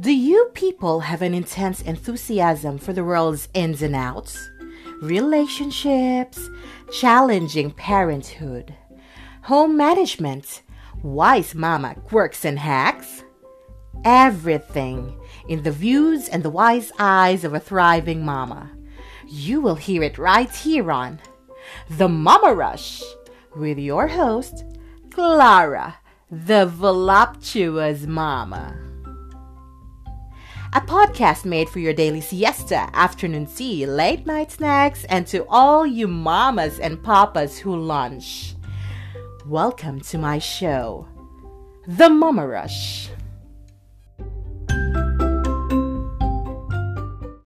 Do you people have an intense enthusiasm for the world's ins and outs? Relationships, challenging parenthood, home management, wise mama quirks and hacks? Everything in the views and the wise eyes of a thriving mama. You will hear it right here on The Mama Rush with your host, Clara, the voluptuous mama a podcast made for your daily siesta, afternoon tea, late night snacks, and to all you mamas and papas who lunch. Welcome to my show, The Mama Rush.